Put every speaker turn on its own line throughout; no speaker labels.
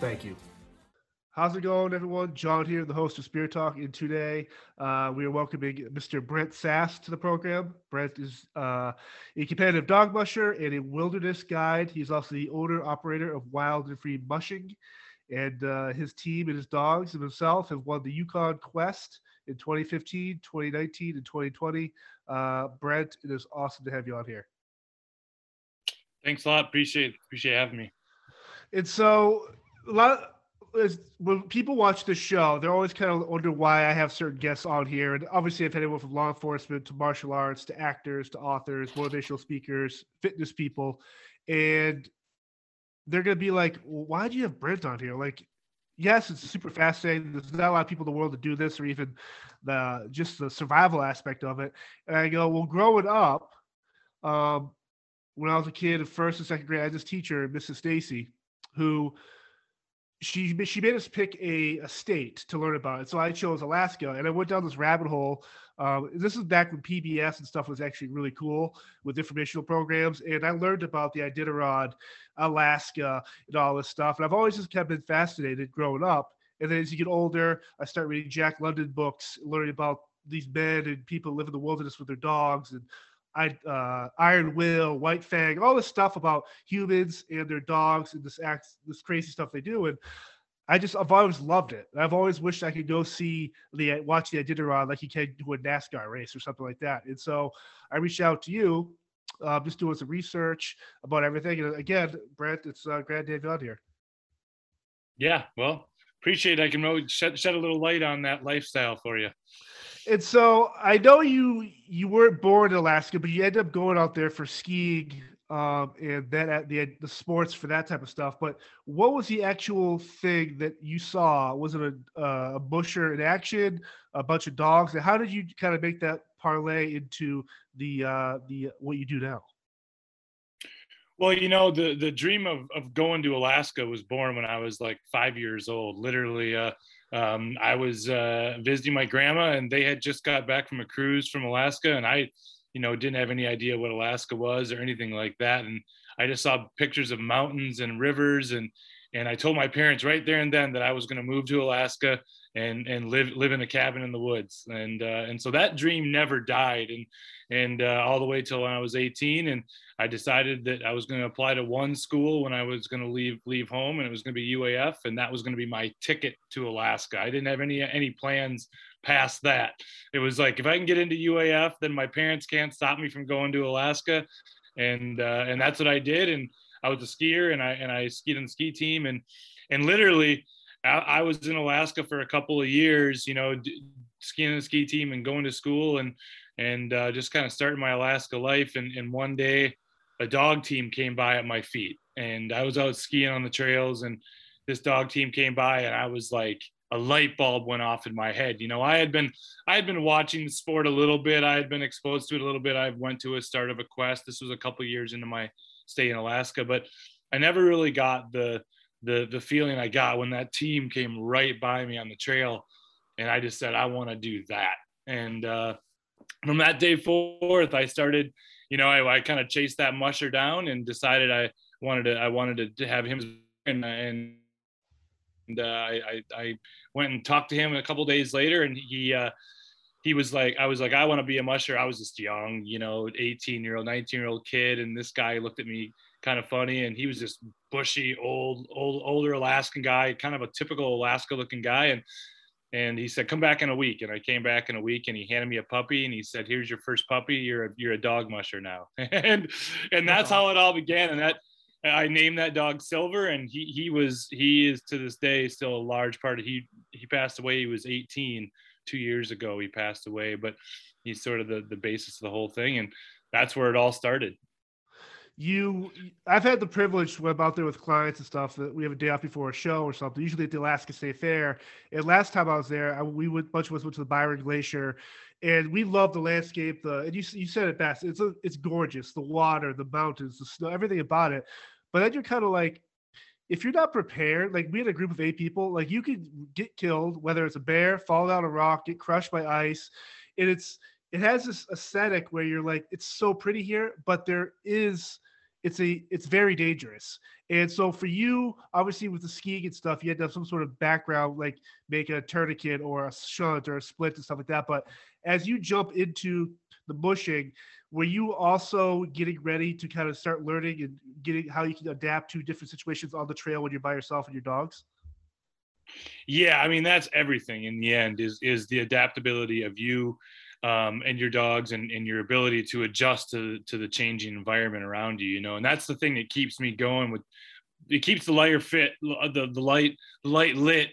Thank you. How's it going, everyone? John here, the host of Spear Talk, and today uh, we are welcoming Mr. Brent Sass to the program. Brent is uh, a competitive dog musher and a wilderness guide. He's also the owner operator of Wild and Free Mushing, and uh, his team and his dogs and himself have won the Yukon Quest in 2015, 2019, and 2020. Uh, Brent, it is awesome to have you on here.
Thanks a lot. Appreciate appreciate having me.
And so a lot is when people watch the show, they're always kind of wonder why I have certain guests on here. And obviously, I've had anyone from law enforcement to martial arts to actors to authors, motivational speakers, fitness people, and they're gonna be like, "Why do you have Brent on here?" Like, yes, it's super fascinating. There's not a lot of people in the world to do this, or even the just the survival aspect of it. And I go, well, growing up, um, when I was a kid, in first and second grade, I had this teacher, Mrs. Stacy, who she she made us pick a, a state to learn about it. So I chose Alaska, and I went down this rabbit hole. Um, this is back when PBS and stuff was actually really cool with informational programs, and I learned about the Iditarod, Alaska, and all this stuff. And I've always just kept been fascinated growing up. And then as you get older, I start reading Jack London books, learning about these men and people live in the wilderness with their dogs and I, uh, Iron Will, White Fang, all this stuff about humans and their dogs and this act, this crazy stuff they do. And I just, I've always loved it. I've always wished I could go see the, watch the Iditarod like you can do a NASCAR race or something like that. And so I reached out to you, uh, just doing some research about everything. And again, Brent, it's uh, have you on here.
Yeah, well, appreciate it. I can really shed, shed a little light on that lifestyle for you
and so I know you you weren't born in Alaska, but you ended up going out there for skiing um, and then at the the sports for that type of stuff. But what was the actual thing that you saw? Was it a, a musher in action, a bunch of dogs, and how did you kind of make that parlay into the uh, the what you do now?
Well, you know, the the dream of of going to Alaska was born when I was like five years old. Literally, uh, um, I was uh, visiting my grandma, and they had just got back from a cruise from Alaska, and I, you know, didn't have any idea what Alaska was or anything like that, and I just saw pictures of mountains and rivers, and and I told my parents right there and then that I was going to move to Alaska and and live live in a cabin in the woods, and uh, and so that dream never died, and and uh, all the way till I was 18, and I decided that I was going to apply to one school when I was going to leave leave home, and it was going to be UAF, and that was going to be my ticket to Alaska. I didn't have any any plans past that. It was like if I can get into UAF, then my parents can't stop me from going to Alaska, and uh, and that's what I did. And I was a skier, and I and I skied on the ski team, and and literally. I, was in Alaska for a couple of years, you know, skiing the ski team and going to school and and uh, just kind of starting my Alaska life. And, and one day, a dog team came by at my feet and I was out skiing on the trails and this dog team came by and I was like a light bulb went off in my head. You know, I had been I had been watching the sport a little bit. I had been exposed to it a little bit. I went to a start of a quest. This was a couple years into my stay in Alaska, but I never really got the the the feeling I got when that team came right by me on the trail and I just said I want to do that. And uh from that day forth, I started you know, I, I kind of chased that musher down and decided I wanted to, I wanted to have him and, and, uh, I, I went and talked to him a couple days later and he, uh, he was like, I was like, I want to be a musher. I was just young, you know, 18 year old, 19 year old kid. And this guy looked at me kind of funny. And he was this bushy, old, old, older Alaskan guy, kind of a typical Alaska looking guy. And and he said come back in a week. And i came back in a week and he handed me a puppy and he said here's your first puppy. You're a, you're a dog musher now. And and that's uh-huh. how it all began. And that i named that dog silver and he he was he is to this day still a large part of he he passed away. He was 18 two years ago he passed away but he's sort of the the basis of the whole thing. And that's where it all started
you I've had the privilege when I'm out there with clients and stuff that we have a day off before a show or something. Usually at the Alaska State Fair. And last time I was there, I, we went a bunch of us went to the Byron Glacier, and we love the landscape. The and you you said it best. It's a, it's gorgeous. The water, the mountains, the snow, everything about it. But then you're kind of like, if you're not prepared, like we had a group of eight people, like you could get killed, whether it's a bear, fall down a rock, get crushed by ice, and it's it has this aesthetic where you're like, it's so pretty here, but there is it's a it's very dangerous. And so for you, obviously with the skiing and stuff, you had to have some sort of background, like make a tourniquet or a shunt or a split and stuff like that. But as you jump into the mushing, were you also getting ready to kind of start learning and getting how you can adapt to different situations on the trail when you're by yourself and your dogs?
Yeah, I mean that's everything in the end is is the adaptability of you um, and your dogs and, and your ability to adjust to, to the changing environment around you, you know, and that's the thing that keeps me going with, it keeps the lighter fit, the, the light, light lit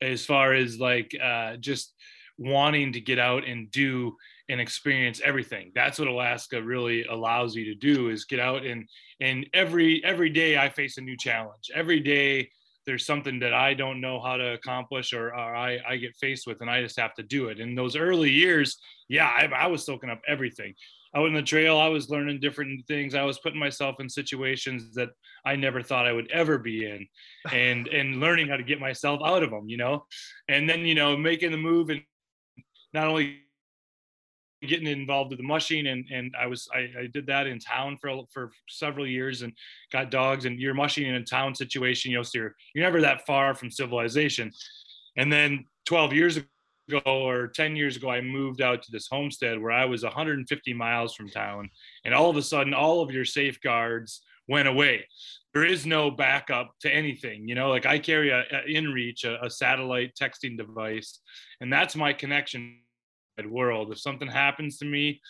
as far as like uh, just wanting to get out and do and experience everything. That's what Alaska really allows you to do is get out and, and every, every day I face a new challenge. Every day there's something that I don't know how to accomplish or, or I, I, get faced with and I just have to do it. In those early years, yeah, I, I was soaking up everything. I Out in the trail, I was learning different things. I was putting myself in situations that I never thought I would ever be in and, and learning how to get myself out of them, you know, and then, you know, making the move and not only getting involved with the mushing and and I was I, I, did that in town for for several years and got dogs and you're mushing in a town situation you know so you're you're never that far from civilization. And then 12 years ago or 10 years ago I moved out to this homestead where I was 150 miles from town and all of a sudden all of your safeguards went away. There is no backup to anything you know like I carry a, a inReach a, a satellite texting device and that's my connection world. If something happens to me,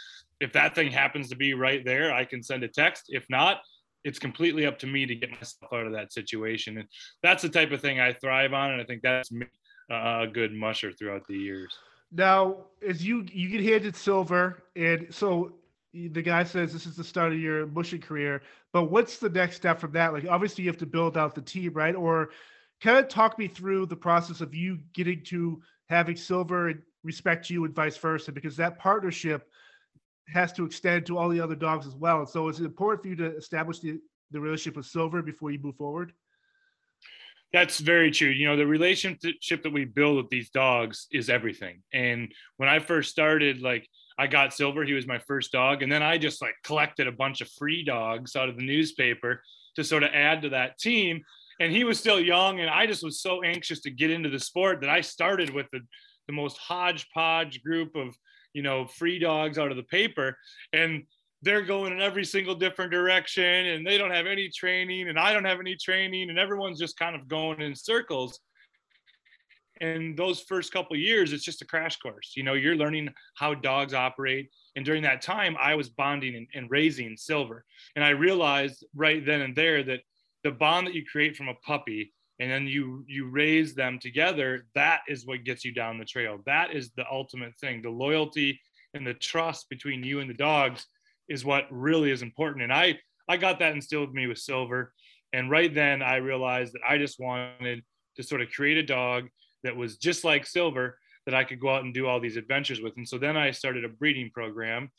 if that thing happens to be right there, I can send a text. If not, it's completely up to me to get myself out of that situation. And that's the type of thing I thrive on. And I think that's me a good musher throughout the years.
Now, as you you get handed silver, and so the guy says this is the start of your mushing career. But what's the next step from that? Like, obviously, you have to build out the team, right? Or kind of talk me through the process of you getting to having silver and respect you and vice versa because that partnership has to extend to all the other dogs as well. And so it's important for you to establish the, the relationship with Silver before you move forward.
That's very true. You know, the relationship that we build with these dogs is everything. And when I first started, like I got Silver, he was my first dog. And then I just like collected a bunch of free dogs out of the newspaper to sort of add to that team. And he was still young. And I just was so anxious to get into the sport that I started with the the most hodgepodge group of you know free dogs out of the paper and they're going in every single different direction and they don't have any training and I don't have any training and everyone's just kind of going in circles. And those first couple years, it's just a crash course. You know, you're learning how dogs operate. And during that time, I was bonding and, and raising silver. And I realized right then and there that the bond that you create from a puppy and then you you raise them together that is what gets you down the trail. That is the ultimate thing. The loyalty and the trust between you and the dogs is what really is important. And i i got that instilled in me with silver. And right then i realized that i just wanted to sort of create a dog that was just like silver that i could go out and do all these adventures with. And so then i started a breeding program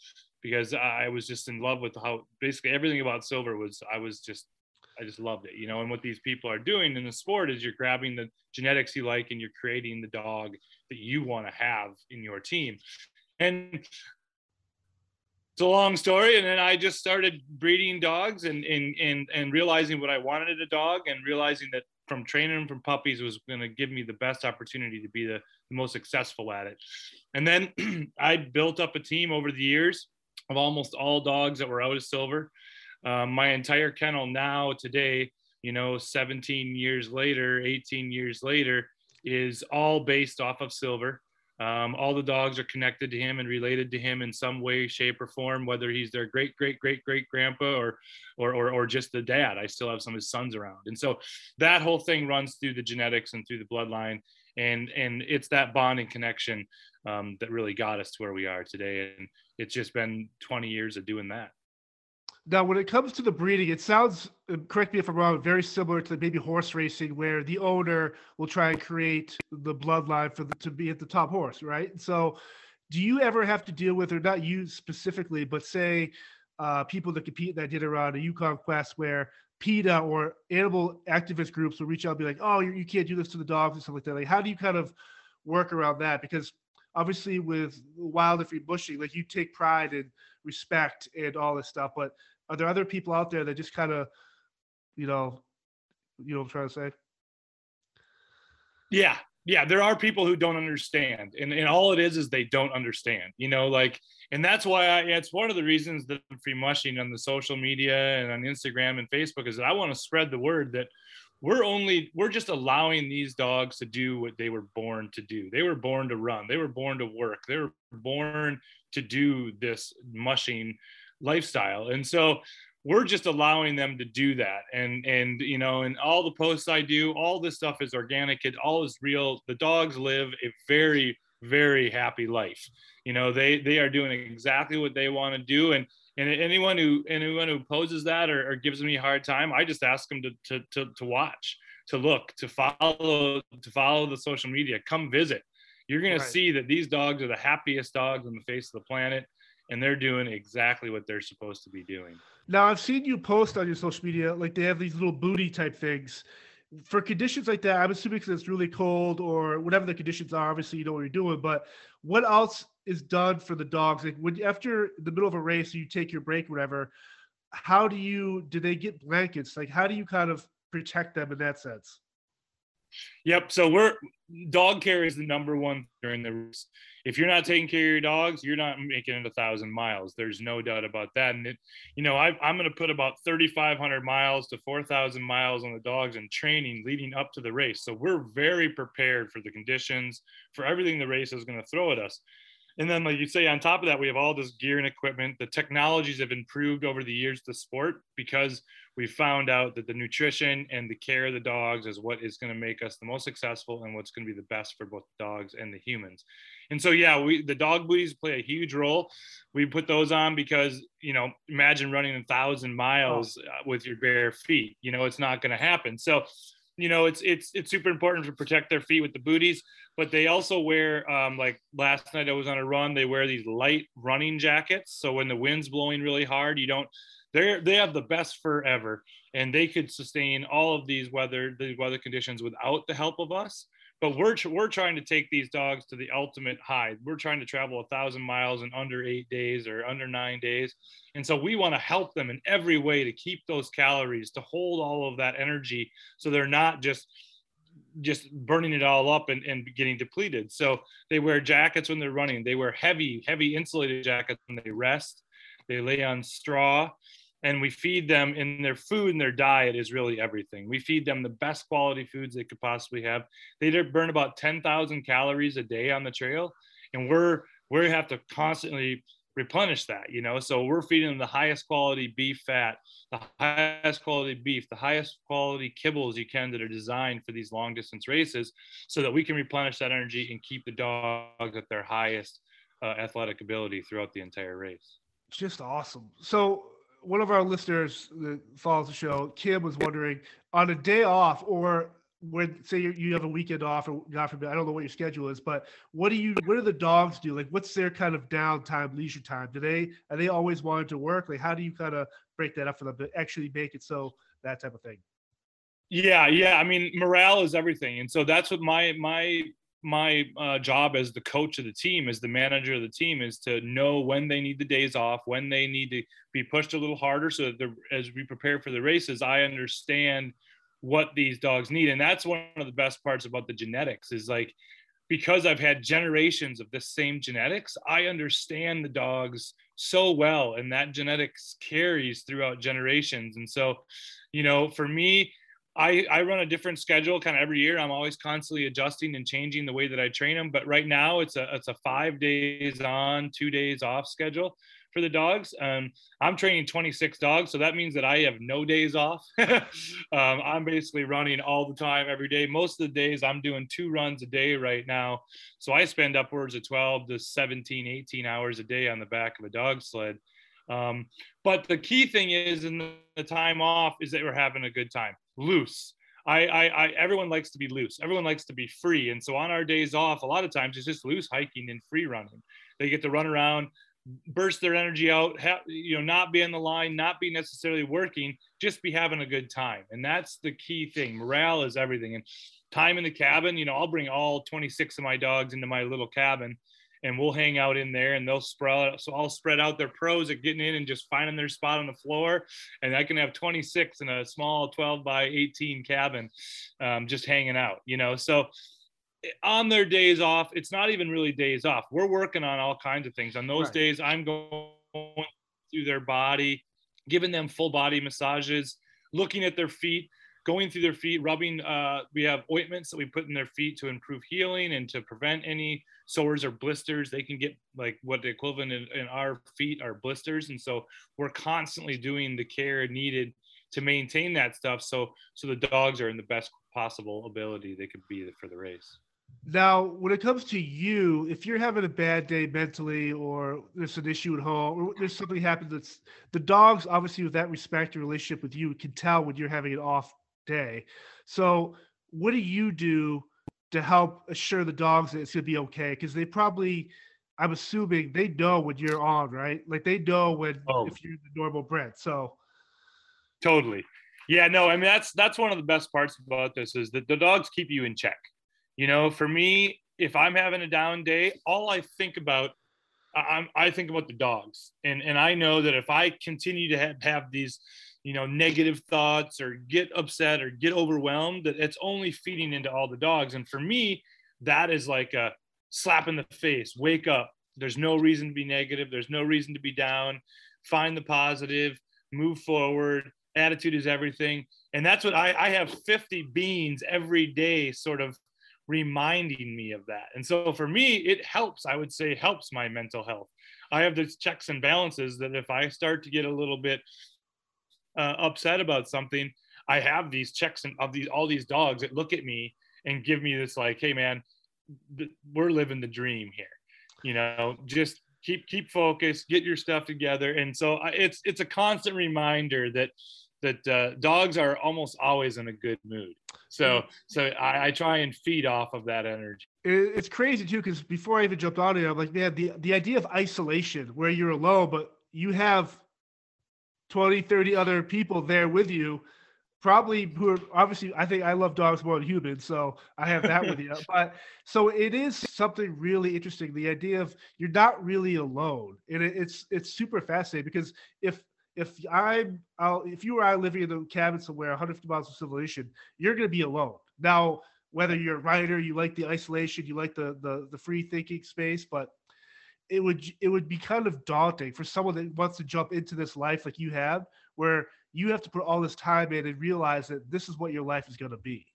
because i was just in love with how basically everything about silver was i was just I just loved it, you know. And what these people are doing in the sport is you're grabbing the genetics you like and you're creating the dog that you want to have in your team. And it's a long story. And then I just started breeding dogs and and and, and realizing what I wanted in a dog and realizing that from training them from puppies was going to give me the best opportunity to be the, the most successful at it. And then I built up a team over the years of almost all dogs that were out of silver. Um, my entire kennel now today, you know, 17 years later, 18 years later, is all based off of Silver. Um, all the dogs are connected to him and related to him in some way, shape, or form, whether he's their great, great, great, great grandpa or, or, or, or just the dad. I still have some of his sons around. And so that whole thing runs through the genetics and through the bloodline. And, and it's that bonding connection um, that really got us to where we are today. And it's just been 20 years of doing that.
Now, when it comes to the breeding, it sounds, uh, correct me if I'm wrong, very similar to maybe horse racing, where the owner will try and create the bloodline for the, to be at the top horse, right? So, do you ever have to deal with, or not you specifically, but say uh, people that compete that Iditarod a Yukon Quest where PETA or animal activist groups will reach out and be like, oh, you, you can't do this to the dogs and stuff like that. Like, how do you kind of work around that? Because obviously, with wild free mushing, like you take pride and respect and all this stuff, but are there other people out there that just kind of, you know, you know I'm trying to say?
Yeah, yeah, there are people who don't understand, and, and all it is is they don't understand. You know, like, and that's why I, it's one of the reasons that I'm free mushing on the social media and on Instagram and Facebook is that I want to spread the word that we're only we're just allowing these dogs to do what they were born to do. They were born to run. They were born to work. They were born to do this mushing lifestyle. And so we're just allowing them to do that. And and you know, and all the posts I do, all this stuff is organic. It all is real. The dogs live a very very happy life. You know, they they are doing exactly what they want to do. And and anyone who anyone who opposes that or, or gives me a hard time, I just ask them to, to to to watch, to look, to follow, to follow the social media. Come visit. You're gonna right. see that these dogs are the happiest dogs on the face of the planet and they're doing exactly what they're supposed to be doing.
Now, I've seen you post on your social media, like they have these little booty type things. For conditions like that, I'm assuming because it's really cold or whatever the conditions are, obviously you know what you're doing, but what else is done for the dogs? Like when after the middle of a race, you take your break, whatever, how do you, do they get blankets? Like how do you kind of protect them in that sense?
Yep. So we're dog care is the number one during the race. If you're not taking care of your dogs, you're not making it a thousand miles. There's no doubt about that. And it, you know, I, am going to put about 3,500 miles to 4,000 miles on the dogs and training leading up to the race. So we're very prepared for the conditions, for everything the race is going to throw at us. And then, like you say, on top of that, we have all this gear and equipment. The technologies have improved over the years the sport because we found out that the nutrition and the care of the dogs is what is going to make us the most successful and what's going to be the best for both the dogs and the humans. And so, yeah, we the dog booties play a huge role. We put those on because you know, imagine running a thousand miles oh. with your bare feet. You know, it's not going to happen. So you know, it's it's it's super important to protect their feet with the booties. But they also wear, um, like last night I was on a run, they wear these light running jackets. So when the wind's blowing really hard, you don't. they're they have the best fur ever, and they could sustain all of these weather these weather conditions without the help of us but we're we're trying to take these dogs to the ultimate high. We're trying to travel a thousand miles in under eight days or under nine days, and so we want to help them in every way to keep those calories, to hold all of that energy, so they're not just just burning it all up and, and getting depleted. So they wear jackets when they're running. They wear heavy, heavy insulated jackets when they rest. They lay on straw and we feed them in their food and their diet is really everything. We feed them the best quality foods they could possibly have. They burn about 10,000 calories a day on the trail, and we're we have to constantly replenish that, you know. So we're feeding them the highest quality beef fat, the highest quality beef, the highest quality kibbles you can that are designed for these long distance races, so that we can replenish that energy and keep the dogs at their highest uh, athletic ability throughout the entire race.
Just awesome. So one of our listeners that follows the show, Kim, was wondering on a day off or when say you have a weekend off or God forbid, I don't know what your schedule is, but what do you what do the dogs do? Like what's their kind of downtime, leisure time? Do they are they always wanting to work? Like how do you kind of break that up for them to actually make it so that type of thing?
Yeah, yeah. I mean, morale is everything. And so that's what my my my uh, job as the coach of the team, as the manager of the team, is to know when they need the days off, when they need to be pushed a little harder, so that as we prepare for the races, I understand what these dogs need, and that's one of the best parts about the genetics is like because I've had generations of the same genetics, I understand the dogs so well, and that genetics carries throughout generations, and so you know, for me I, I run a different schedule kind of every year. I'm always constantly adjusting and changing the way that I train them. But right now it's a it's a five days on, two days off schedule for the dogs. Um, I'm training 26 dogs, so that means that I have no days off. um, I'm basically running all the time, every day. Most of the days I'm doing two runs a day right now. So I spend upwards of 12 to 17, 18 hours a day on the back of a dog sled. Um, but the key thing is in the time off is that we're having a good time, loose. I, I, I, everyone likes to be loose. Everyone likes to be free. And so on our days off, a lot of times it's just loose hiking and free running. They get to run around, burst their energy out, have, you know, not be in the line, not be necessarily working, just be having a good time. And that's the key thing. Morale is everything. And time in the cabin, you know, I'll bring all 26 of my dogs into my little cabin and we'll hang out in there and they'll spread out. So I'll spread out their pros at getting in and just finding their spot on the floor. And I can have 26 in a small 12 by 18 cabin, um, just hanging out, you know? So on their days off, it's not even really days off. We're working on all kinds of things. On those right. days, I'm going through their body, giving them full body massages, looking at their feet going through their feet, rubbing. Uh, we have ointments that we put in their feet to improve healing and to prevent any sores or blisters. They can get like what the equivalent in, in our feet are blisters, and so we're constantly doing the care needed to maintain that stuff. So so the dogs are in the best possible ability they could be for the race.
Now, when it comes to you, if you're having a bad day mentally, or there's an issue at home, or there's something happened that's the dogs, obviously, with that respect and relationship with you, can tell when you're having an off day. So, what do you do to help assure the dogs that it's going to be okay? Because they probably, I'm assuming, they know when you're on, right? Like they know when oh. if you're the normal bred. So,
totally, yeah. No, I mean that's that's one of the best parts about this is that the dogs keep you in check. You know, for me, if I'm having a down day, all I think about I'm, I think about the dogs, and and I know that if I continue to have, have these you know negative thoughts or get upset or get overwhelmed that it's only feeding into all the dogs. And for me that is like a slap in the face. Wake up. There's no reason to be negative. There's no reason to be down. Find the positive. Move forward. Attitude is everything. And that's what i, I have 50 beans every day sort of reminding me of that. And so for me it helps i would say helps my mental health. I have these checks and balances that if i start to get a little bit uh, upset about something, I have these checks and of these all these dogs that look at me and give me this like, hey man, th- we're living the dream here. You know, just keep keep focused, get your stuff together. And so I, it's it's a constant reminder that that uh, dogs are almost always in a good mood. So so I, I try and feed off of that energy.
It's crazy too because before I even jumped on it, I'm like, man, the the idea of isolation where you're alone, but you have 20, 30 other people there with you, probably who are obviously, I think I love dogs more than humans. So I have that with you. But so it is something really interesting. The idea of you're not really alone. And it, it's, it's super fascinating because if, if I'm, I'll, if you or I living in a cabin somewhere, 150 miles from civilization, you're going to be alone. Now, whether you're a writer, you like the isolation, you like the the, the free thinking space, but it would it would be kind of daunting for someone that wants to jump into this life like you have, where you have to put all this time in and realize that this is what your life is going to be.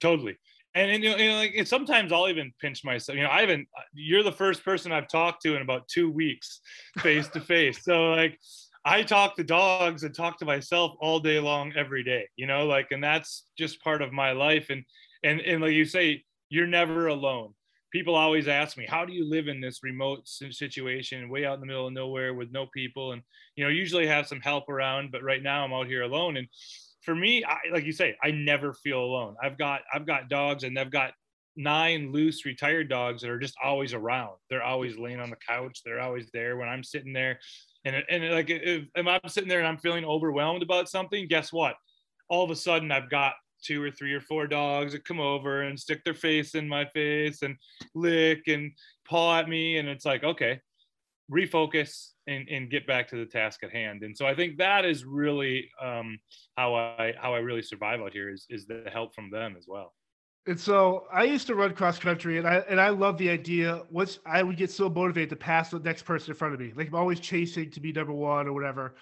Totally. And, and you, know, like and sometimes I'll even pinch myself. You know, I haven't. You're the first person I've talked to in about two weeks, face to face. So like, I talk to dogs and talk to myself all day long, every day. You know, like, and that's just part of my life. And and and like you say, you're never alone people always ask me, how do you live in this remote situation, way out in the middle of nowhere with no people? And, you know, usually have some help around, but right now I'm out here alone. And for me, I, like you say, I never feel alone. I've got, I've got dogs and I've got nine loose retired dogs that are just always around. They're always laying on the couch. They're always there when I'm sitting there. And, and like, if, if I'm sitting there and I'm feeling overwhelmed about something, guess what? All of a sudden I've got two or three or four dogs that come over and stick their face in my face and lick and paw at me. And it's like, okay, refocus and, and get back to the task at hand. And so I think that is really um, how I how I really survive out here is, is the help from them as well.
And so I used to run cross country, and I and I love the idea. Once I would get so motivated to pass the next person in front of me, like I'm always chasing to be number one or whatever.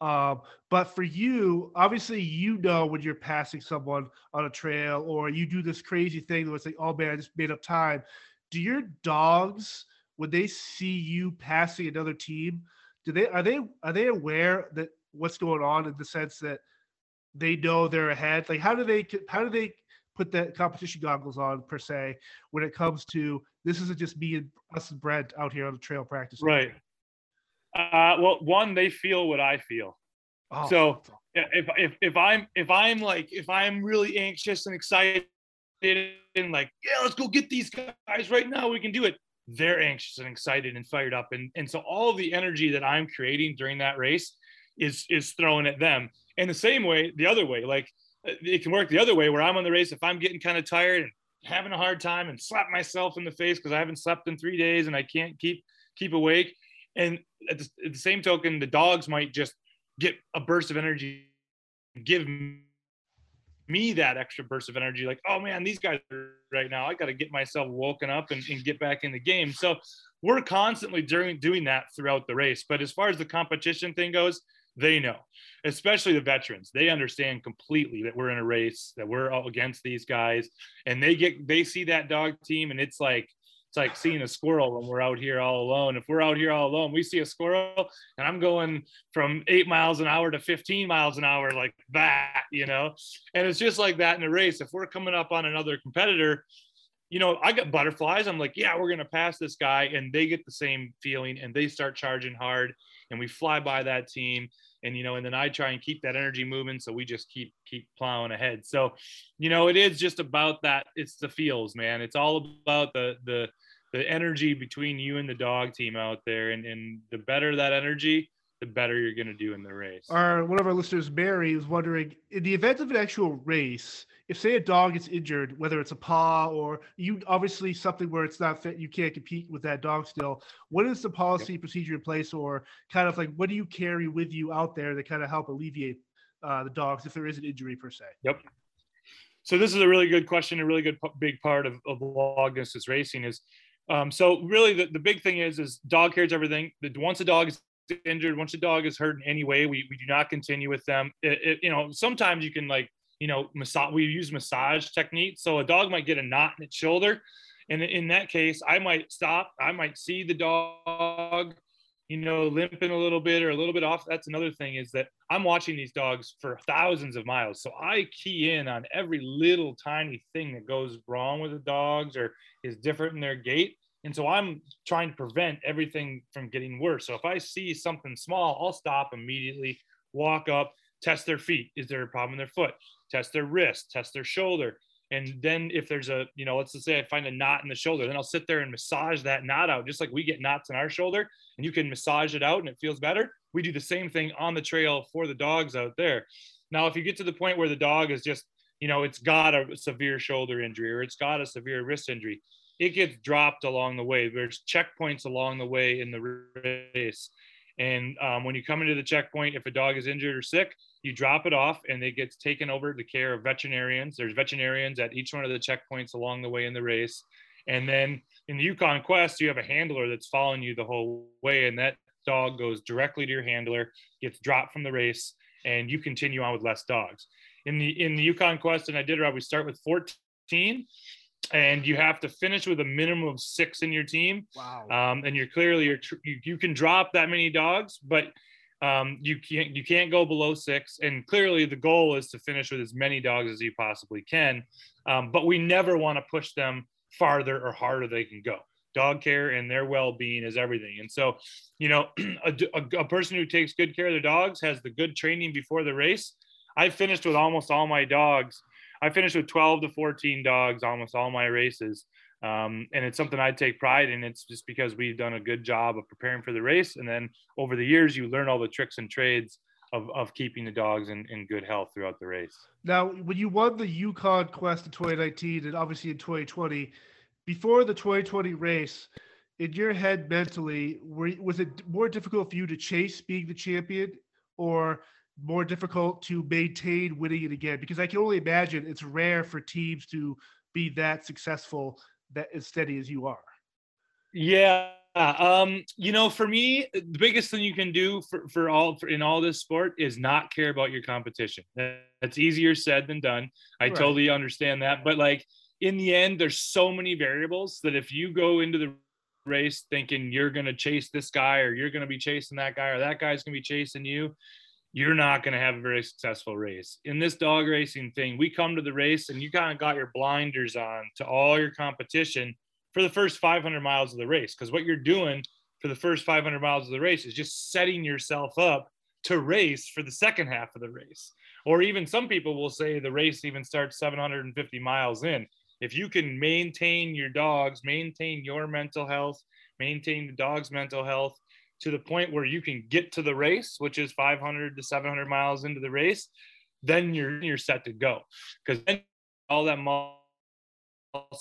Um, but for you, obviously, you know when you're passing someone on a trail or you do this crazy thing where it's like, oh man, I just made up time. Do your dogs, when they see you passing another team, do they are they are they aware that what's going on in the sense that they know they're ahead? Like, how do they how do they put the competition goggles on per se when it comes to this isn't just me and us and Brent out here on the trail practice?
Right. Uh, well, one, they feel what I feel. Oh, so if, if if I'm if I'm like if I'm really anxious and excited and like yeah let's go get these guys right now we can do it. They're anxious and excited and fired up. And and so all of the energy that I'm creating during that race is is thrown at them. And the same way the other way like it can work the other way where I'm on the race if I'm getting kind of tired and having a hard time and slap myself in the face because I haven't slept in three days and I can't keep keep awake and at the, at the same token the dogs might just get a burst of energy, give me that extra burst of energy like oh man these guys are right now. I got to get myself woken up and, and, get back in the game. So we're constantly doing doing that throughout the race. But as far as the competition thing goes they know especially the veterans. They understand completely that we're in a race that we're all against these guys. And they get they see that dog team and it's like it's like seeing a squirrel when we're out here all alone. If we're out here all alone, we see a squirrel and I'm going from eight miles an hour to 15 miles an hour like that, you know? And it's just like that in a race. If we're coming up on another competitor, you know, I got butterflies. I'm like, yeah, we're going to pass this guy. And they get the same feeling and they start charging hard and we fly by that team and you know and then i try and keep that energy moving so we just keep keep plowing ahead. So you know it is just about that. It's the feels man. It's all about the the the energy between you and the dog team out there and, and the better that energy the better you're going to do in the race.
Our one of our listeners mary is wondering in the event of an actual race if say a dog gets injured whether it's a paw or you obviously something where it's not fit you can't compete with that dog still what is the policy procedure in place or kind of like what do you carry with you out there that kind of help alleviate uh, the dogs if there is an injury per se
yep so this is a really good question a really good big part of, of long distance racing is um, so really, the, the big thing is is dog cares everything. That once a dog is injured, once a dog is hurt in any way, we, we do not continue with them. It, it, you know, sometimes you can like you know massage. We use massage techniques. So a dog might get a knot in its shoulder, and in that case, I might stop. I might see the dog you know, limping a little bit or a little bit off. That's another thing is that I'm watching these dogs for thousands of miles. So I key in on every little tiny thing that goes wrong with the dogs or is different in their gait. And so I'm trying to prevent everything from getting worse. So if I see something small, I'll stop immediately, walk up, test their feet. Is there a problem in their foot? Test their wrist, test their shoulder. And then if there's a, you know, let's just say I find a knot in the shoulder, then I'll sit there and massage that knot out, just like we get knots in our shoulder and you can massage it out and it feels better. We do the same thing on the trail for the dogs out there. Now, if you get to the point where the dog is just, you know, it's got a severe shoulder injury or it's got a severe wrist injury, it gets dropped along the way. There's checkpoints along the way in the race. And um, when you come into the checkpoint, if a dog is injured or sick, you drop it off and it gets taken over to care of veterinarians. There's veterinarians at each one of the checkpoints along the way in the race. And then in the Yukon Quest, you have a handler that's following you the whole way, and that dog goes directly to your handler, gets dropped from the race, and you continue on with less dogs. In the in the Yukon Quest and I did Iditarod, we start with 14, and you have to finish with a minimum of six in your team.
Wow.
Um, and you're clearly you're, you you can drop that many dogs, but um, you can't you can't go below six. And clearly the goal is to finish with as many dogs as you possibly can. Um, but we never want to push them farther or harder they can go. Dog care and their well-being is everything. And so, you know, a, a, a person who takes good care of their dogs has the good training before the race. I finished with almost all my dogs. I finished with 12 to 14 dogs almost all my races. Um, and it's something I take pride in. It's just because we've done a good job of preparing for the race. And then over the years, you learn all the tricks and trades of, of keeping the dogs in, in good health throughout the race.
Now, when you won the Yukon Quest in 2019 and obviously in 2020, before the 2020 race, in your head mentally, were, was it more difficult for you to chase being the champion or more difficult to maintain winning it again? Because I can only imagine it's rare for teams to be that successful, that as steady as you are.
Yeah, um, you know, for me, the biggest thing you can do for, for all for, in all this sport is not care about your competition. That's easier said than done. I right. totally understand that. But like in the end, there's so many variables that if you go into the race thinking you're going to chase this guy or you're going to be chasing that guy or that guy's going to be chasing you, you're not going to have a very successful race. In this dog racing thing, we come to the race and you kind of got your blinders on to all your competition for the first 500 miles of the race because what you're doing for the first 500 miles of the race is just setting yourself up to race for the second half of the race. Or even some people will say the race even starts 750 miles in. If you can maintain your dogs, maintain your mental health, maintain the dog's mental health to the point where you can get to the race, which is 500 to 700 miles into the race, then you're you're set to go. Because then all that muscle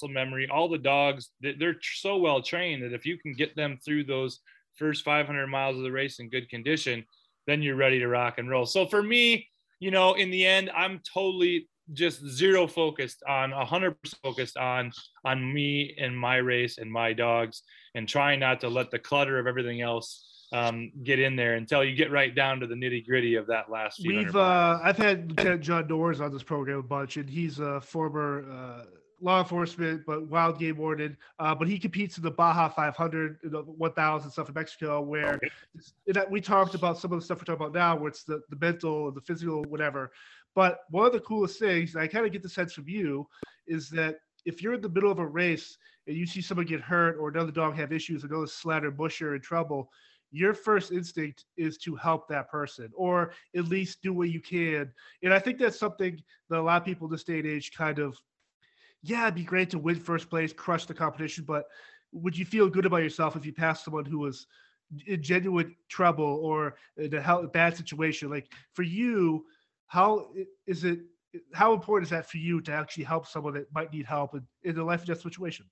memory, all the dogs, they're so well trained that if you can get them through those first 500 miles of the race in good condition, then you're ready to rock and roll. So for me, you know, in the end, I'm totally just zero focused on a 100% focused on on me and my race and my dogs and trying not to let the clutter of everything else um, get in there until you get right down to the nitty gritty of that last.
We've uh, I've had Lieutenant John Doors on this program a bunch, and he's a former uh, law enforcement, but wild game warden. Uh, but he competes in the Baja 500, the 1,000 stuff in Mexico, where okay. we talked about some of the stuff we're talking about now, where it's the, the mental, the physical, whatever. But one of the coolest things, I kind of get the sense from you, is that if you're in the middle of a race and you see someone get hurt or another dog have issues, another slat or musher in trouble, your first instinct is to help that person or at least do what you can. And I think that's something that a lot of people in this day and age kind of yeah, it'd be great to win first place, crush the competition, but would you feel good about yourself if you passed someone who was in genuine trouble or in a bad situation? Like for you, how is it? How important is that for you to actually help someone that might need help in, in a life or death situation?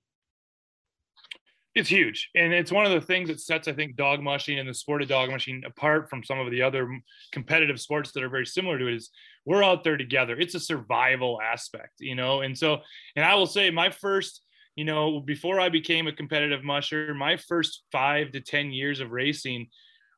It's huge, and it's one of the things that sets, I think, dog mushing and the sport of dog mushing apart from some of the other competitive sports that are very similar to it. Is we're out there together. It's a survival aspect, you know. And so, and I will say, my first, you know, before I became a competitive musher, my first five to ten years of racing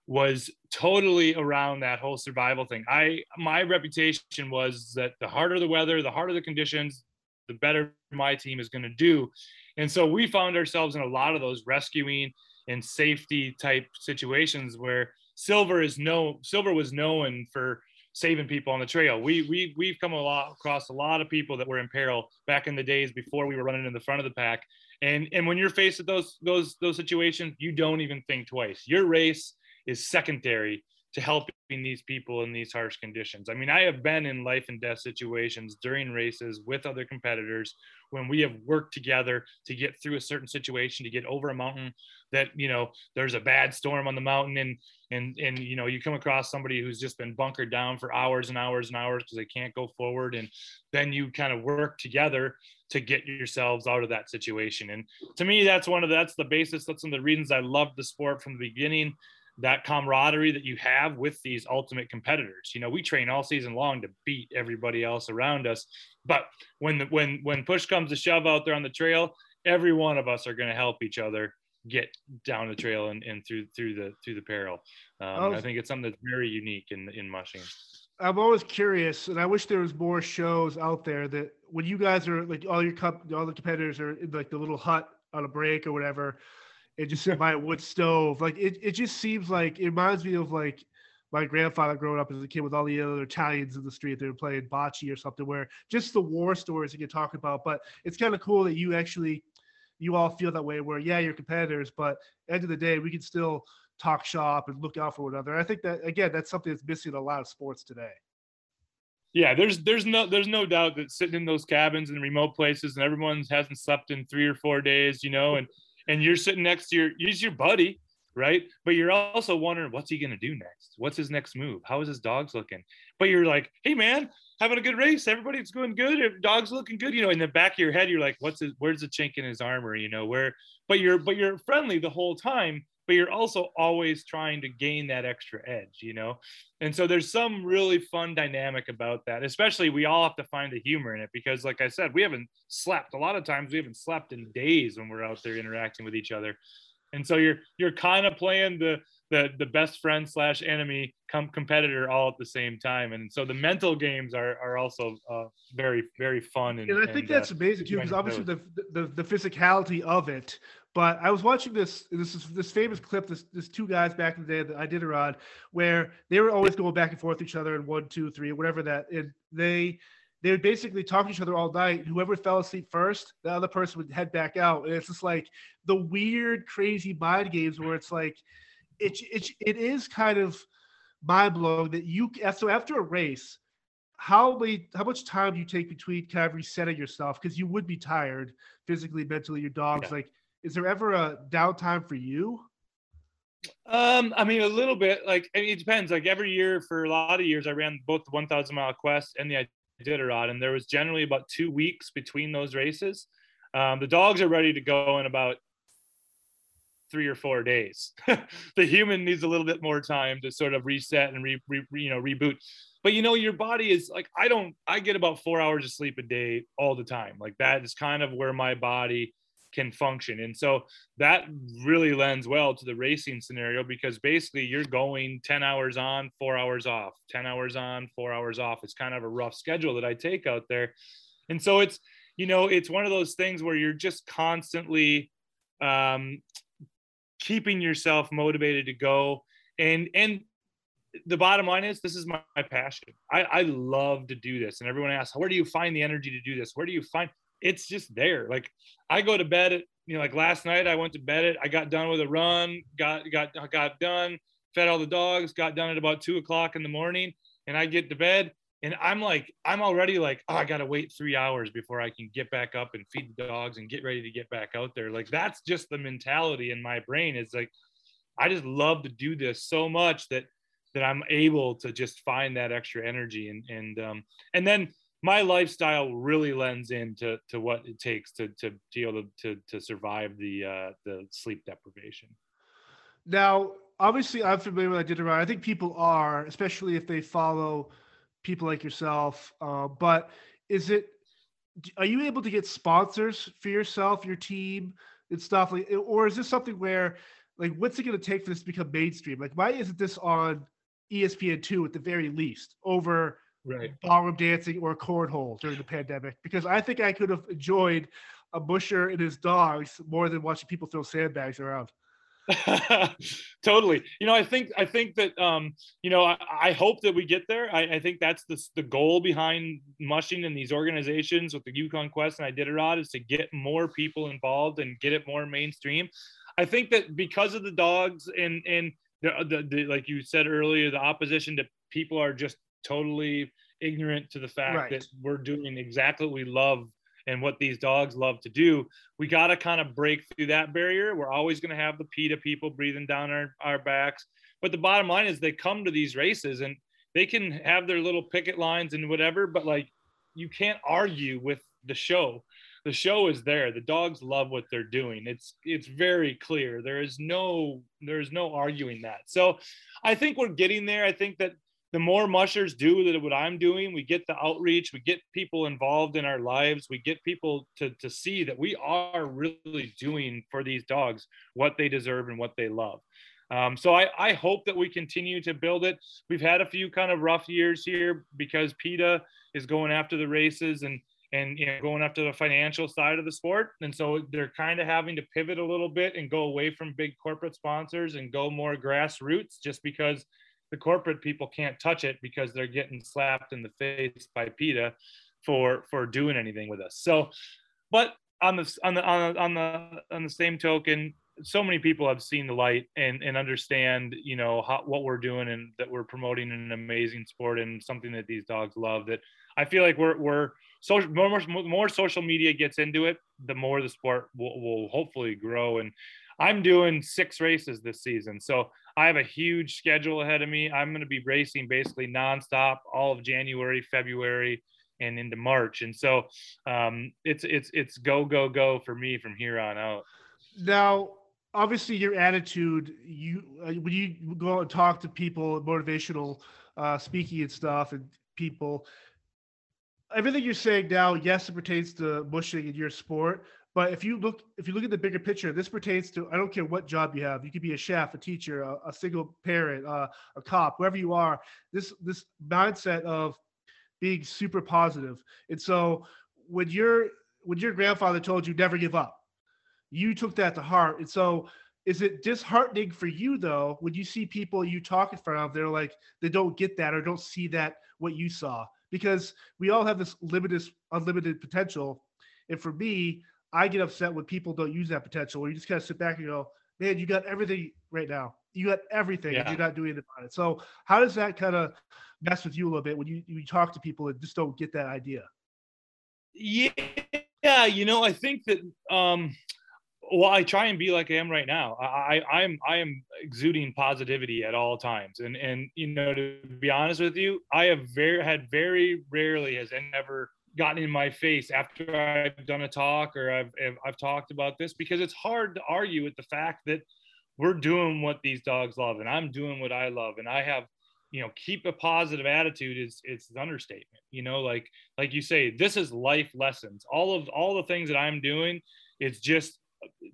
was totally around that whole survival thing. I my reputation was that the harder the weather, the harder the conditions, the better my team is going to do. And so we found ourselves in a lot of those rescuing and safety type situations where Silver is no Silver was known for saving people on the trail. We we we've come a lot across a lot of people that were in peril back in the days before we were running in the front of the pack. And and when you're faced with those those those situations, you don't even think twice. Your race is secondary to helping these people in these harsh conditions. I mean, I have been in life and death situations during races with other competitors when we have worked together to get through a certain situation, to get over a mountain that, you know, there's a bad storm on the mountain and, and, and, you know, you come across somebody who's just been bunkered down for hours and hours and hours because they can't go forward. And then you kind of work together to get yourselves out of that situation. And to me, that's one of the, that's the basis. That's one of the reasons I love the sport from the beginning that camaraderie that you have with these ultimate competitors. You know, we train all season long to beat everybody else around us, but when the, when when push comes to shove out there on the trail, every one of us are going to help each other get down the trail and, and through through the through the peril. Um, was, I think it's something that's very unique in in mushing.
I'm always curious, and I wish there was more shows out there that when you guys are like all your cup, all the competitors are in like the little hut on a break or whatever and just sit by a wood stove. Like it, it just seems like it reminds me of like my grandfather growing up as a kid with all the other Italians in the street. They were playing bocce or something where just the war stories you can talk about. But it's kind of cool that you actually you all feel that way where yeah, you're competitors, but end of the day, we can still talk shop and look out for one another. I think that again, that's something that's missing a lot of sports today.
Yeah, there's there's no there's no doubt that sitting in those cabins in remote places and everyone hasn't slept in three or four days, you know, and and you're sitting next to your he's your buddy right? But you're also wondering what's he going to do next? What's his next move? How is his dogs looking? But you're like hey man having a good race. Everybody's going good. If dog's looking good. You know in the back of your head you're like what's his where's the chink in his armor? You know where but you're but you're friendly the whole time but you're also always trying to gain that extra edge, you know? And so there's some really fun dynamic about that, especially we all have to find the humor in it because, like I said, we haven't slept. A lot of times we haven't slept in days when we're out there interacting with each other. And so you're you're kind of playing the the the best friend slash enemy com- competitor all at the same time, and so the mental games are are also uh, very very fun.
And, and I think and, that's uh, amazing too, because obviously the, the the physicality of it but I was watching this this is this famous clip. This this two guys back in the day that I did on, where they were always going back and forth with each other in one, two, three, whatever that. And they they would basically talk to each other all night. Whoever fell asleep first, the other person would head back out. And it's just like the weird, crazy mind games where it's like, it, it, it is kind of mind blowing that you, so after a race, how many, how much time do you take between kind of resetting yourself? Because you would be tired physically, mentally, your dogs. Yeah. Like, is there ever a downtime for you?
Um, I mean, a little bit. Like, I mean, it depends. Like every year, for a lot of years, I ran both the 1,000 mile quest and the Iditarod, and there was generally about two weeks between those races. Um, the dogs are ready to go in about three or four days. the human needs a little bit more time to sort of reset and re, re, you know reboot. But you know, your body is like I don't. I get about four hours of sleep a day all the time. Like that is kind of where my body can function. And so that really lends well to the racing scenario because basically you're going 10 hours on, four hours off, 10 hours on, four hours off. It's kind of a rough schedule that I take out there. And so it's, you know, it's one of those things where you're just constantly um, keeping yourself motivated to go. And, and, the bottom line is this is my, my passion. I, I love to do this. And everyone asks, where do you find the energy to do this? Where do you find it's just there. Like I go to bed at, you know, like last night I went to bed at, I got done with a run, got, got, got done, fed all the dogs, got done at about two o'clock in the morning and I get to bed and I'm like, I'm already like, oh, I got to wait three hours before I can get back up and feed the dogs and get ready to get back out there. Like that's just the mentality in my brain is like, I just love to do this so much that, that I'm able to just find that extra energy and, and, um, and then my lifestyle really lends into to what it takes to to, be able to, to, to survive the uh, the sleep deprivation.
Now, obviously, I'm familiar with Iditarod. I think people are, especially if they follow people like yourself. Uh, but is it? Are you able to get sponsors for yourself, your team, and stuff like? Or is this something where, like, what's it going to take for this to become mainstream? Like, why isn't this on ESPN two at the very least over?
Right.
ballroom dancing or cornhole during the pandemic because I think I could have enjoyed a musher and his dogs more than watching people throw sandbags around.
totally. You know, I think I think that um, you know, I, I hope that we get there. I, I, think that's the the goal behind mushing in these organizations with the Yukon Quest and Iditarod is to get more people involved and get it more mainstream. I think that because of the dogs and and the, the, the like you said earlier, the opposition to people are just totally ignorant to the fact right. that we're doing exactly what we love and what these dogs love to do. We got to kind of break through that barrier. We're always going to have the PETA people breathing down our, our backs. But the bottom line is they come to these races and they can have their little picket lines and whatever, but like you can't argue with the show. The show is there. The dogs love what they're doing. It's it's very clear. There is no there is no arguing that. So I think we're getting there. I think that the more mushers do that what I'm doing, we get the outreach, we get people involved in our lives, we get people to, to see that we are really doing for these dogs what they deserve and what they love. Um, so I, I hope that we continue to build it. We've had a few kind of rough years here because PETA is going after the races and and you know going after the financial side of the sport and so they're kind of having to pivot a little bit and go away from big corporate sponsors and go more grassroots just because the corporate people can't touch it because they're getting slapped in the face by PETA for for doing anything with us. So, but on the on the on the on the, on the same token, so many people have seen the light and and understand you know how, what we're doing and that we're promoting an amazing sport and something that these dogs love. That I feel like we're we're social more more social media gets into it, the more the sport will, will hopefully grow and. I'm doing six races this season. So I have a huge schedule ahead of me. I'm going to be racing basically nonstop all of January, February, and into March. And so um, it's it's it's go go go for me from here on out.
Now, obviously, your attitude you uh, when you go and talk to people, motivational uh, speaking and stuff, and people. Everything you're saying now, yes, it pertains to mushing in your sport, but if you look, if you look at the bigger picture, this pertains to I don't care what job you have. You could be a chef, a teacher, a, a single parent, uh, a cop, whoever you are. This this mindset of being super positive. And so when your when your grandfather told you never give up, you took that to heart. And so is it disheartening for you though when you see people you talk in front of they're like they don't get that or don't see that what you saw because we all have this limited unlimited potential and for me i get upset when people don't use that potential where you just kind of sit back and go man you got everything right now. You got everything yeah. and you're not doing it about it. So how does that kind of mess with you a little bit when you, you talk to people and just don't get that idea?
Yeah yeah you know i think that um well i try and be like i am right now. I i'm i am exuding positivity at all times. And and you know to be honest with you i have very had very rarely has ever gotten in my face after i've done a talk or i've i've talked about this because it's hard to argue with the fact that we're doing what these dogs love and i'm doing what i love and i have you know keep a positive attitude is it's an understatement you know like like you say this is life lessons all of all the things that i'm doing it's just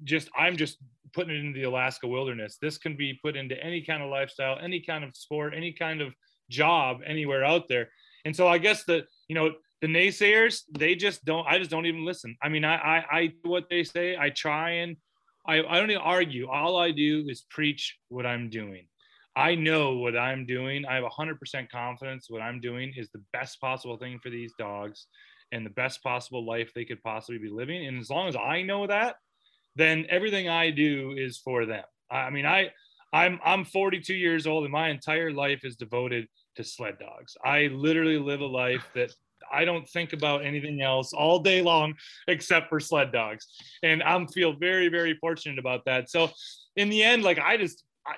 just I'm just putting it into the Alaska wilderness. This can be put into any kind of lifestyle, any kind of sport, any kind of job anywhere out there. And so I guess that you know the naysayers they just don't. I just don't even listen. I mean I I, I do what they say. I try and I I don't even argue. All I do is preach what I'm doing. I know what I'm doing. I have 100% confidence what I'm doing is the best possible thing for these dogs and the best possible life they could possibly be living. And as long as I know that, then everything I do is for them. I mean, I I'm I'm 42 years old and my entire life is devoted to sled dogs. I literally live a life that I don't think about anything else all day long except for sled dogs. And I'm feel very very fortunate about that. So in the end like I just I,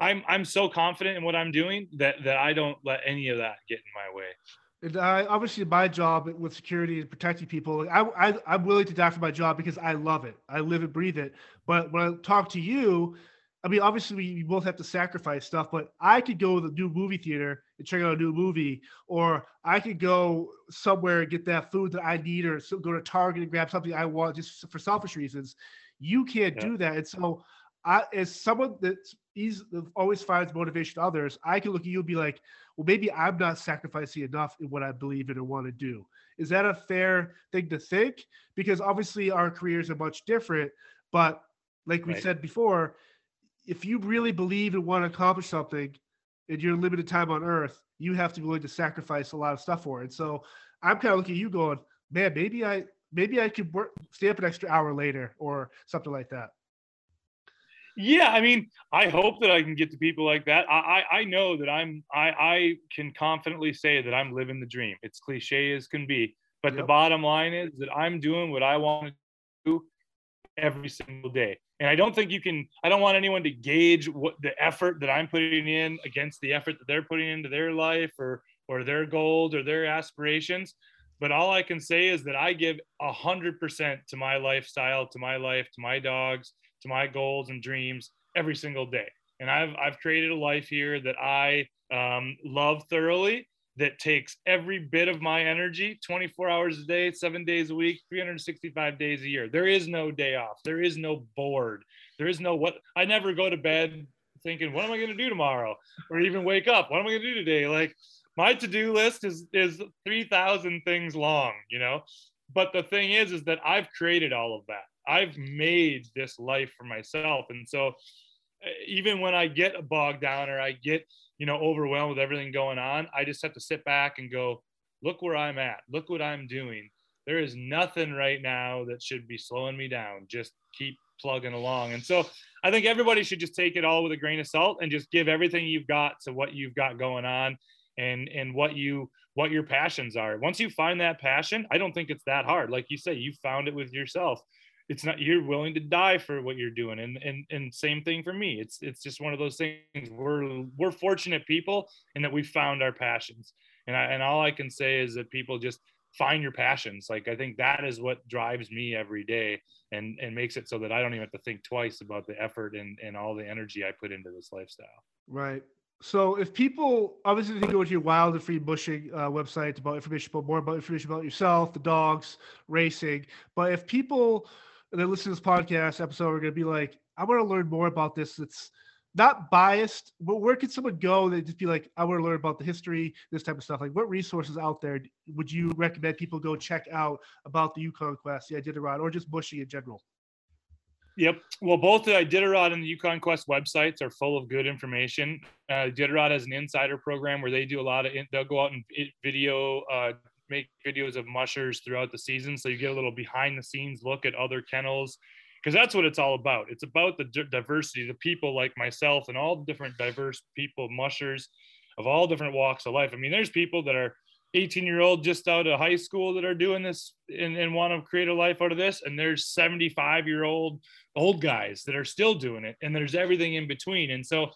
I'm I'm so confident in what I'm doing that that I don't let any of that get in my way.
And I, obviously, my job with security and protecting people, I, I, I'm willing to die for my job because I love it. I live and breathe it. But when I talk to you, I mean, obviously, we both have to sacrifice stuff, but I could go to the new movie theater and check out a new movie, or I could go somewhere and get that food that I need, or go to Target and grab something I want just for selfish reasons. You can't yeah. do that. And so, I, as someone that's always finds motivation to others, I can look at you and be like, well, maybe I'm not sacrificing enough in what I believe in and want to do. Is that a fair thing to think? Because obviously our careers are much different, but like we right. said before, if you really believe and want to accomplish something in your limited time on earth, you have to be willing to sacrifice a lot of stuff for it. And so I'm kind of looking at you going, man, maybe I maybe I could work stay up an extra hour later or something like that.
Yeah, I mean, I hope that I can get to people like that. I, I, I know that I'm I, I can confidently say that I'm living the dream. It's cliche as can be, but yep. the bottom line is that I'm doing what I want to do every single day. And I don't think you can. I don't want anyone to gauge what the effort that I'm putting in against the effort that they're putting into their life or or their goals or their aspirations. But all I can say is that I give a hundred percent to my lifestyle, to my life, to my dogs to my goals and dreams every single day. And I've, I've created a life here that I um, love thoroughly that takes every bit of my energy 24 hours a day, seven days a week, 365 days a year. There is no day off. There is no bored. There is no what. I never go to bed thinking, what am I going to do tomorrow? Or even wake up, what am I going to do today? Like my to-do list is, is 3000 things long, you know? But the thing is, is that I've created all of that. I've made this life for myself. And so even when I get bogged down or I get, you know, overwhelmed with everything going on, I just have to sit back and go, look where I'm at. Look what I'm doing. There is nothing right now that should be slowing me down. Just keep plugging along. And so I think everybody should just take it all with a grain of salt and just give everything you've got to what you've got going on and and what you what your passions are. Once you find that passion, I don't think it's that hard. Like you say, you found it with yourself it's not you're willing to die for what you're doing. And and and same thing for me. It's it's just one of those things. We're we're fortunate people in that we found our passions. And I, and all i can say is that people just find your passions. Like i think that is what drives me every day and and makes it so that i don't even have to think twice about the effort and and all the energy i put into this lifestyle.
Right. So if people obviously they go to your wild and free mushing uh, website about information about more about information about yourself the dogs racing but if people and then listen to this podcast episode are going to be like, I want to learn more about this. It's not biased, but where could someone go that just be like, I want to learn about the history, this type of stuff? Like, what resources out there would you recommend people go check out about the Yukon Quest, the Iditarod, or just mushing in general?
Yep. Well, both the Iditarod and the Yukon Quest websites are full of good information. Uh, Iditarod has an insider program where they do a lot of, they'll go out and video, uh, make videos of mushers throughout the season. So you get a little behind the scenes look at other kennels because that's what it's all about. It's about the diversity, the people like myself and all the different diverse people, mushers of all different walks of life. I mean, there's people that are 18 year old just out of high school that are doing this and, and want to create a life out of this. And there's 75 year old old guys that are still doing it. And there's everything in between. And so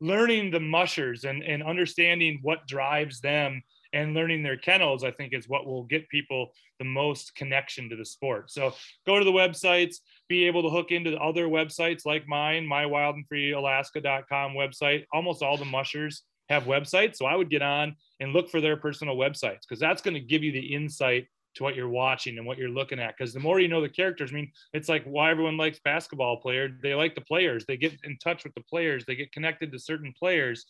learning the mushers and, and understanding what drives them and learning their kennels, I think is what will get people the most connection to the sport. So go to the websites, be able to hook into other websites like mine, my wild and free Alaska.com website. Almost all the mushers have websites. So I would get on and look for their personal websites because that's going to give you the insight to what you're watching and what you're looking at. Because the more you know the characters, I mean, it's like why everyone likes basketball players. They like the players. They get in touch with the players. They get connected to certain players.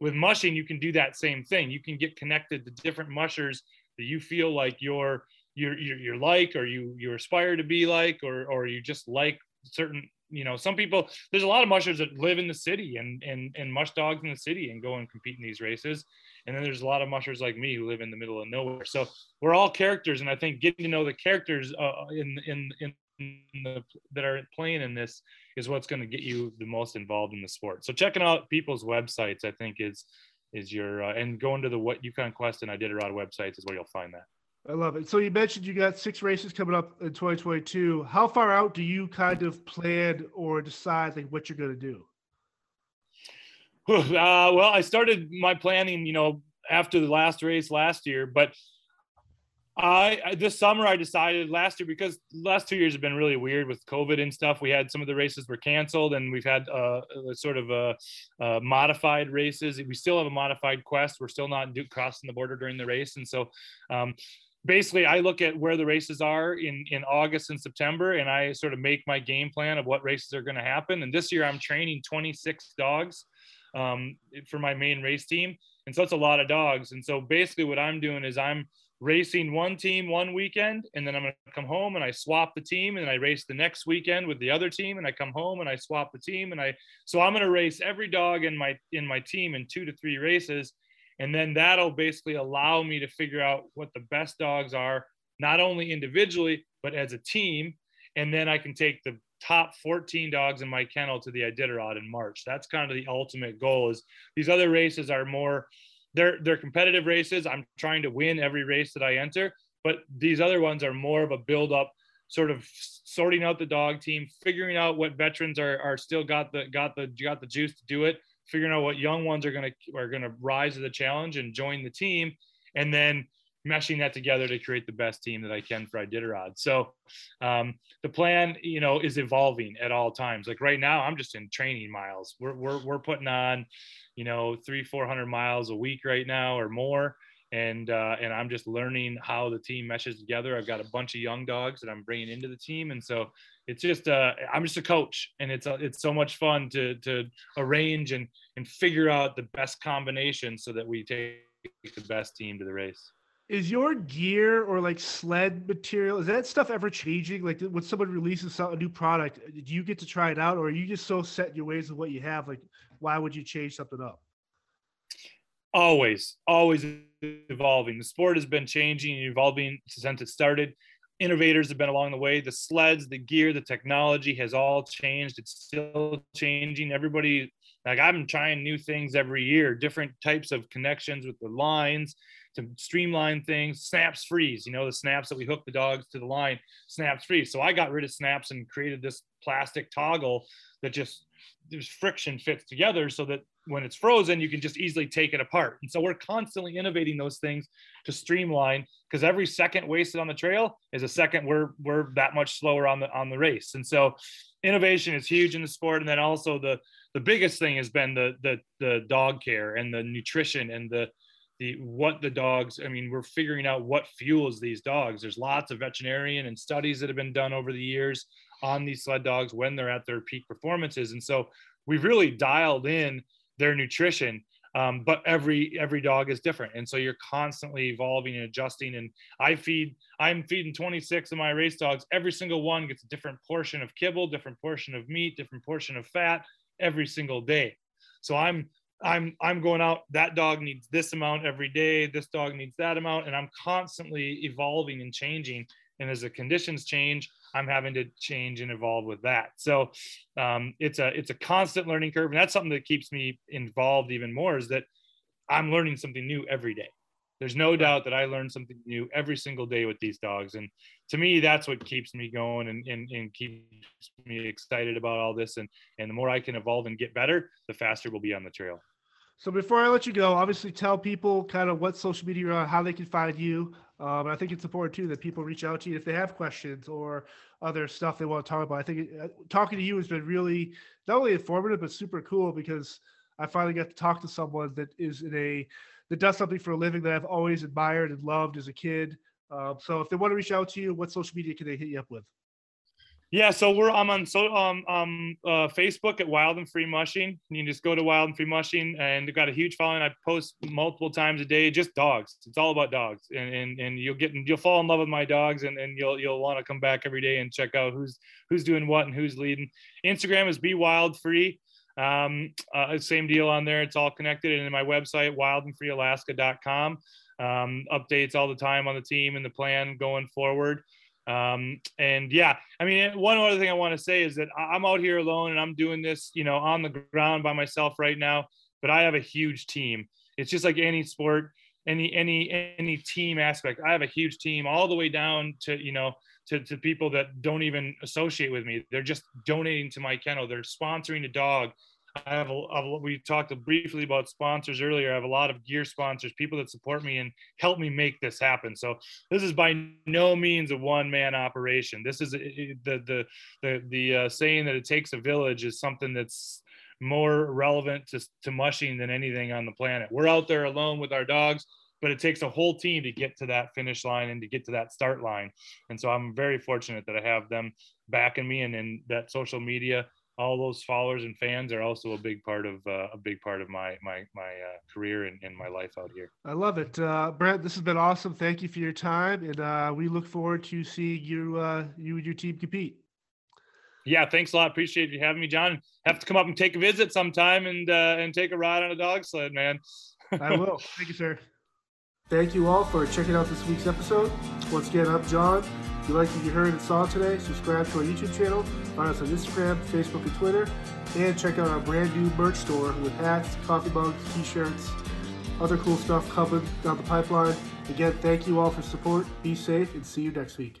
With mushing, you can do that same thing. You can get connected to different mushers that you feel like you're you're you're, you're like, or you you aspire to be like, or or you just like certain you know some people there's a lot of mushers that live in the city and and and mush dogs in the city and go and compete in these races and then there's a lot of mushers like me who live in the middle of nowhere so we're all characters and i think getting to know the characters uh, in in in the, that are playing in this is what's going to get you the most involved in the sport so checking out people's websites i think is is your uh, and going to the what yukon quest and iditarod websites is where you'll find that
I love it. So you mentioned you got six races coming up in 2022. How far out do you kind of plan or decide like what you're going to do?
Uh, well, I started my planning, you know, after the last race last year, but I this summer I decided last year because last two years have been really weird with COVID and stuff. We had some of the races were canceled, and we've had uh, sort of a, a, modified races. We still have a modified quest. We're still not do, crossing the border during the race, and so um, basically I look at where the races are in in August and September, and I sort of make my game plan of what races are going to happen. And this year I'm training 26 dogs um, for my main race team, and so it's a lot of dogs. And so basically what I'm doing is I'm racing one team one weekend and then i'm going to come home and i swap the team and i race the next weekend with the other team and i come home and i swap the team and i so i'm going to race every dog in my in my team in two to three races and then that'll basically allow me to figure out what the best dogs are, not only individually, but as a team. And then I can take the top 14 dogs in my kennel to the Iditarod in March. That's kind of the ultimate goal is these other races are more, they're, they're competitive races. I'm trying to win every race that I enter, but these other ones are more of a build up sort of sorting out the dog team, figuring out what veterans are, are still got the, got the, got the juice to do it figuring out what young ones are to are to rise to the challenge and join the team, and then meshing that together to create the best team that I can for Iditarod. So um, the plan, you know, is evolving at all times. Like right now, I'm just in training miles. We're we're we're putting on, you know, three four hundred miles a week right now or more. And uh, and I'm just learning how the team meshes together. I've got a bunch of young dogs that I'm bringing into the team, and so it's just uh, I'm just a coach, and it's uh, it's so much fun to to arrange and and figure out the best combination so that we take the best team to the race.
Is your gear or like sled material is that stuff ever changing? Like when someone releases a new product, do you get to try it out, or are you just so set in your ways of what you have? Like, why would you change something up?
Always, always evolving. The sport has been changing and evolving since it started innovators have been along the way. The sleds, the gear, the technology has all changed. It's still changing. Everybody, like I'm trying new things every year, different types of connections with the lines to streamline things. Snaps freeze, you know, the snaps that we hook the dogs to the line, snaps freeze. So I got rid of snaps and created this plastic toggle that just there's friction fits together so that when it's frozen, you can just easily take it apart. And so we're constantly innovating those things to streamline because every second wasted on the trail is a second we're we're that much slower on the on the race. And so innovation is huge in the sport. And then also the the biggest thing has been the the the dog care and the nutrition and the the what the dogs i mean we're figuring out what fuels these dogs there's lots of veterinarian and studies that have been done over the years on these sled dogs when they're at their peak performances and so we've really dialed in their nutrition Um, but every every dog is different, and so you're constantly evolving and adjusting. And I feed, I'm feeding 26 of my race dogs. Every single one gets a different portion of kibble, different portion of meat, different portion of fat every single day. So I'm I'm I'm going out. That dog needs this amount every day. This dog needs that amount, and I'm constantly evolving and changing. And as the conditions change, I'm having to change and evolve with that. So um, it's a it's a constant learning curve, and that's something that keeps me involved even more. Is that I'm learning something new every day. There's no doubt that I learn something new every single day with these dogs, and to me, that's what keeps me going and, and, and keeps me excited about all this. And and the more I can evolve and get better, the faster we'll be on the trail.
So before I let you go, obviously tell people kind of what social media you're on, how they can find you. Um, I think it's important too that people reach out to you if they have questions or other stuff they want to talk about. I think uh, talking to you has been really not only informative but super cool because I finally got to talk to someone that is in a that does something for a living that I've always admired and loved as a kid. Um, so if they want to reach out to you, what social media can they hit you up with?
Yeah, so we're I'm on so um um uh, Facebook at Wild and Free Mushing. You can just go to Wild and Free Mushing, and got a huge following. I post multiple times a day, just dogs. It's all about dogs, and and, and you'll get you'll fall in love with my dogs, and, and you'll you'll want to come back every day and check out who's who's doing what and who's leading. Instagram is Be Wild Free. Um, uh, same deal on there. It's all connected, and in my website wildandfreealaska.com. Um, updates all the time on the team and the plan going forward. Um, and yeah, I mean, one other thing I want to say is that I'm out here alone and I'm doing this, you know, on the ground by myself right now, but I have a huge team. It's just like any sport, any, any, any team aspect. I have a huge team all the way down to, you know, to, to people that don't even associate with me. They're just donating to my kennel. They're sponsoring a dog. I have a, a, we talked briefly about sponsors earlier. I have a lot of gear sponsors, people that support me and help me make this happen. So this is by no means a one man operation. This is the the the the uh, saying that it takes a village is something that's more relevant to to mushing than anything on the planet. We're out there alone with our dogs. But it takes a whole team to get to that finish line and to get to that start line. And so I'm very fortunate that I have them backing me and in that social media all those followers and fans are also a big part of uh, a big part of my my my uh, career and, and, my life out here.
I love it, uh, Brent. This has been awesome. Thank you for your time, and uh, we look forward to seeing you uh, you and your team compete.
Yeah, thanks a lot. Appreciate you having me, John. Have to come up and take a visit sometime and uh, and take a ride on a dog sled, man.
I will. Thank you, sir. Thank you all for checking out this week's episode. Once again, I'm John. If you liked what you heard and saw today, subscribe to our YouTube channel, find us on Instagram, Facebook, and Twitter, and check out our brand new merch store with hats, coffee mugs, t-shirts, other cool stuff coming down the pipeline. Again, thank you all for support. Be safe and see you next week.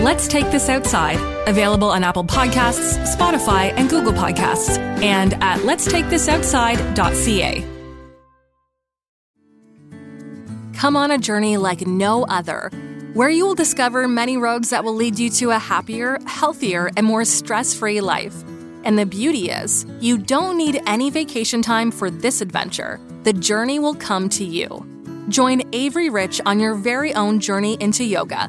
Let's Take This Outside, available on Apple Podcasts, Spotify, and Google Podcasts, and at letstakethisoutside.ca. Come on a journey like no other, where you will discover many roads that will lead you to a happier, healthier, and more stress free life. And the beauty is, you don't need any vacation time for this adventure. The journey will come to you. Join Avery Rich on your very own journey into yoga.